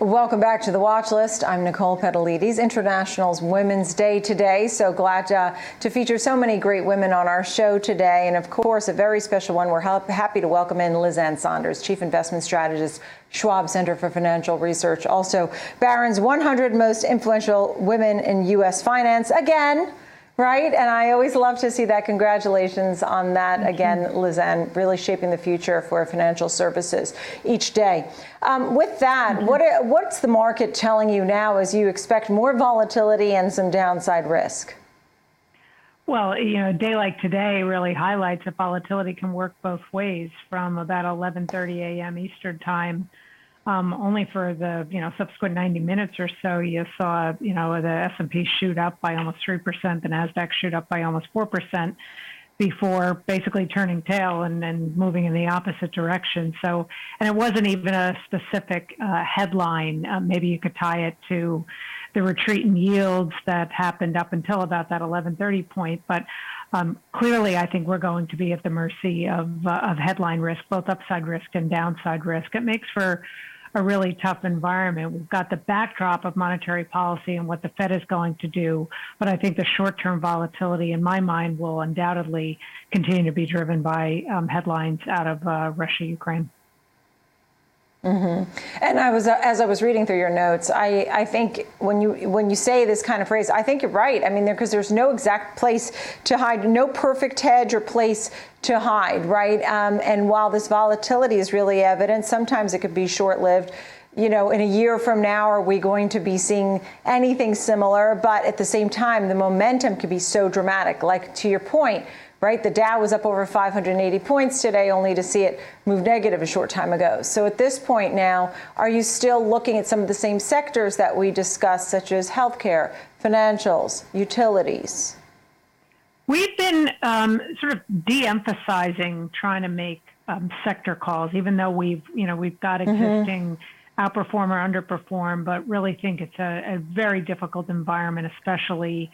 Welcome back to the watch list. I'm Nicole Petalides. International's Women's Day today. So glad uh, to feature so many great women on our show today. And of course, a very special one. We're happy to welcome in Liz Ann Sonders, Chief Investment Strategist, Schwab Center for Financial Research. Also, Barron's 100 Most Influential Women in U.S. Finance. Again, Right, and I always love to see that. Congratulations on that mm-hmm. again, Liz Ann, really shaping the future for financial services each day. Um, with that, mm-hmm. what, what's the market telling you now as you expect more volatility and some downside risk? Well, you know, a day like today really highlights that volatility can work both ways from about 11:30 a.m. Eastern time um, only for the you know subsequent 90 minutes or so, you saw you know the S&P shoot up by almost three percent, the Nasdaq shoot up by almost four percent before basically turning tail and, and moving in the opposite direction. So, and it wasn't even a specific uh, headline. Uh, maybe you could tie it to the retreat in yields that happened up until about that 11:30 point, but um, clearly, I think we're going to be at the mercy of, uh, of headline risk, both upside risk and downside risk. It makes for a really tough environment. We've got the backdrop of monetary policy and what the Fed is going to do, but I think the short term volatility, in my mind, will undoubtedly continue to be driven by um, headlines out of uh, Russia Ukraine. Mm-hmm. And I was, uh, as I was reading through your notes, I, I think when you when you say this kind of phrase, I think you're right. I mean, because there, there's no exact place to hide, no perfect hedge or place to hide, right? Um, and while this volatility is really evident, sometimes it could be short-lived. You know, in a year from now, are we going to be seeing anything similar? But at the same time, the momentum could be so dramatic. Like to your point, right? The Dow was up over 580 points today, only to see it move negative a short time ago. So at this point now, are you still looking at some of the same sectors that we discussed, such as healthcare, financials, utilities? We've been um, sort of de-emphasizing trying to make um, sector calls, even though we've, you know, we've got mm-hmm. existing mm-hmm. outperform or underperform, but really think it's a, a very difficult environment, especially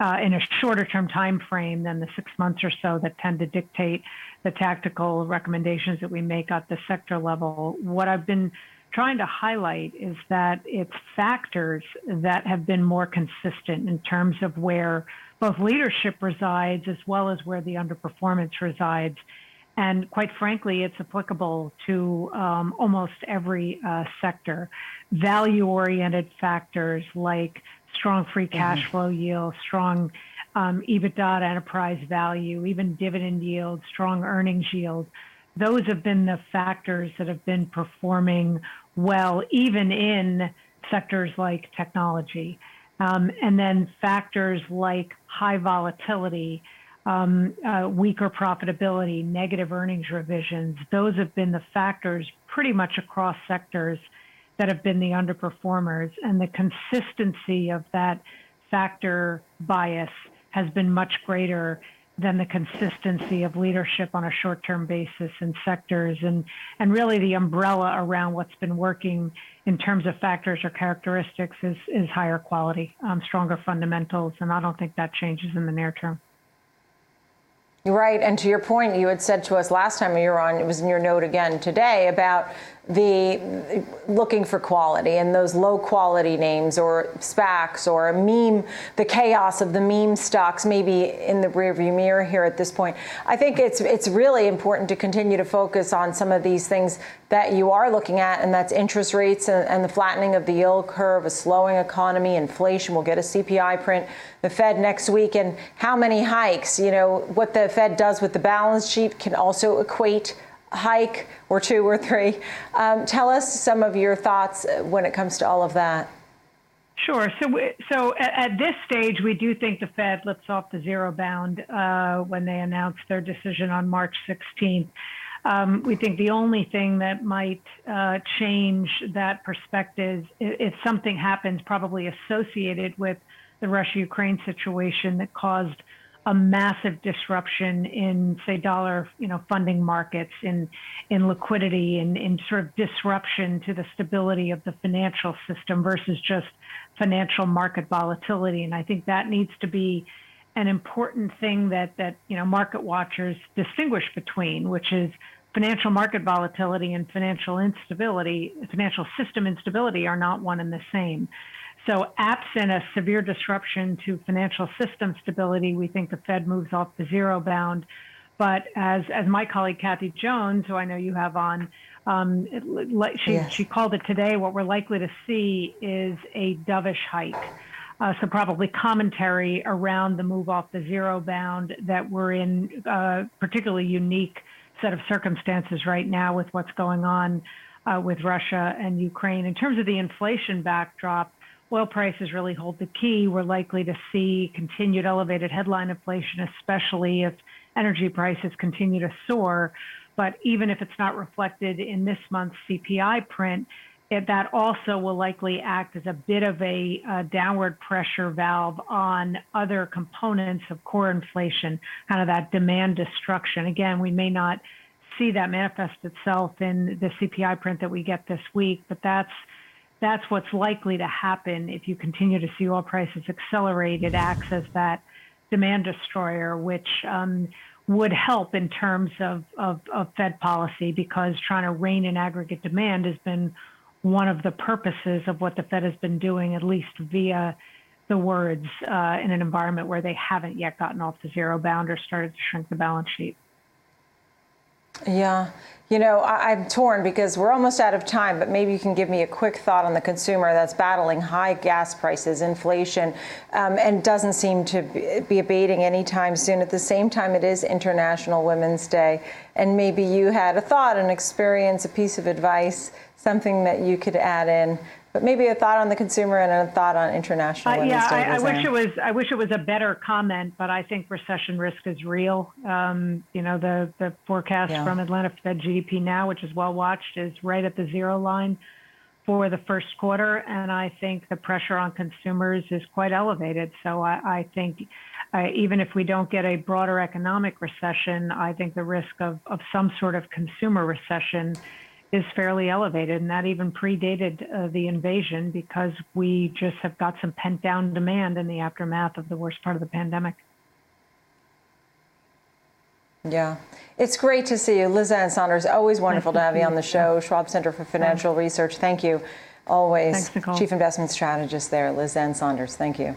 uh, in a shorter term time frame than the six months or so that tend to dictate the tactical recommendations that we make at the sector level. What I've been trying to highlight is that it's factors that have been more consistent in terms of where both leadership resides as well as where the underperformance resides. And quite frankly, it's applicable to um, almost every uh, sector. Value oriented factors like strong free mm-hmm. cash flow yield, strong um, EBITDA enterprise value, even dividend yield, strong earnings yield. Those have been the factors that have been performing well, even in sectors like technology. Um, and then factors like high volatility, um, uh, weaker profitability, negative earnings revisions, those have been the factors pretty much across sectors that have been the underperformers. And the consistency of that factor bias has been much greater than the consistency of leadership on a short-term basis in sectors and, and really the umbrella around what's been working in terms of factors or characteristics is, is higher quality, um, stronger fundamentals, and I don't think that changes in the near term. Right, and to your point, you had said to us last time you were on, it was in your note again today about the looking for quality and those low quality names or SPACs or a meme, the chaos of the meme stocks maybe in the rearview mirror here at this point. I think it's it's really important to continue to focus on some of these things that you are looking at, and that's interest rates and, and the flattening of the yield curve, a slowing economy, inflation. We'll get a CPI print, the Fed next week, and how many hikes. You know what the Fed does with the balance sheet can also equate hike or two or three. Um, tell us some of your thoughts when it comes to all of that. Sure. So, so at, this stage, we do think the Fed lifts off the zero bound uh, when they announce their decision on March 16th. Um, we think the only thing that might uh, change that perspective, is if something happens, probably associated with the Russia-Ukraine situation that caused a massive disruption in, say, dollar, you know, funding markets, in in liquidity, and in, in sort of disruption to the stability of the financial system versus just financial market volatility. And I think that needs to be an important thing that that you know market watchers distinguish between, which is financial market volatility and financial instability, financial system instability are not one and the same. So, absent a severe disruption to financial system stability, we think the Fed moves off the zero bound. But as, as my colleague Kathy Jones, who I know you have on, um, it, she, Yes. she called it today, what we're likely to see is a dovish hike. Uh, so probably commentary around the move off the zero bound that we're in a particularly unique set of circumstances right now with what's going on uh, with Russia and Ukraine. In terms of the inflation backdrop, oil prices really hold the key. We're likely to see continued elevated headline inflation, especially if energy prices continue to soar. But even if it's not reflected in this month's CPI print, it, that also will likely act as a bit of a, uh downward pressure valve on other components of core inflation, kind of that demand destruction. Again, we may not see that manifest itself in the CPI print that we get this week, but that's that's what's likely to happen if you continue to see oil prices accelerate. It acts as that demand destroyer, which um, would help in terms of, of, of Fed policy because trying to rein in aggregate demand has been one of the purposes of what the Fed has been doing, at least via the words uh, in an environment where they haven't yet gotten off the zero bound or started to shrink the balance sheet. Yeah. You know, I, I'm torn because we're almost out of time, but maybe you can give me a quick thought on the consumer that's battling high gas prices, inflation, um, and doesn't seem to be abating anytime soon. At the same time, it is International Women's Day. And maybe you had a thought, an experience, a piece of advice, something that you could add in. But maybe a thought on the consumer and a thought on International Uh, yeah, I, I wish it was. I wish it was a better comment, but I think recession risk is real. Um, you know, the the forecast Yeah. from Atlanta Fed GDPNow, which is well watched, is right at the zero line for the first quarter, and I think the pressure on consumers is quite elevated. So I, I think. Uh, even if we don't get a broader economic recession, I think the risk of, of some sort of consumer recession is fairly elevated, and that even predated uh, the invasion because we just have got some pent down demand in the aftermath of the worst part of the pandemic. Yeah. It's great to see you. Liz Ann Sonders, always wonderful to to have you on the show. Schwab Center for Financial Research. Thank you. Always. Thanks, Chief Investment Strategist there, Liz Ann Sonders. Thank you.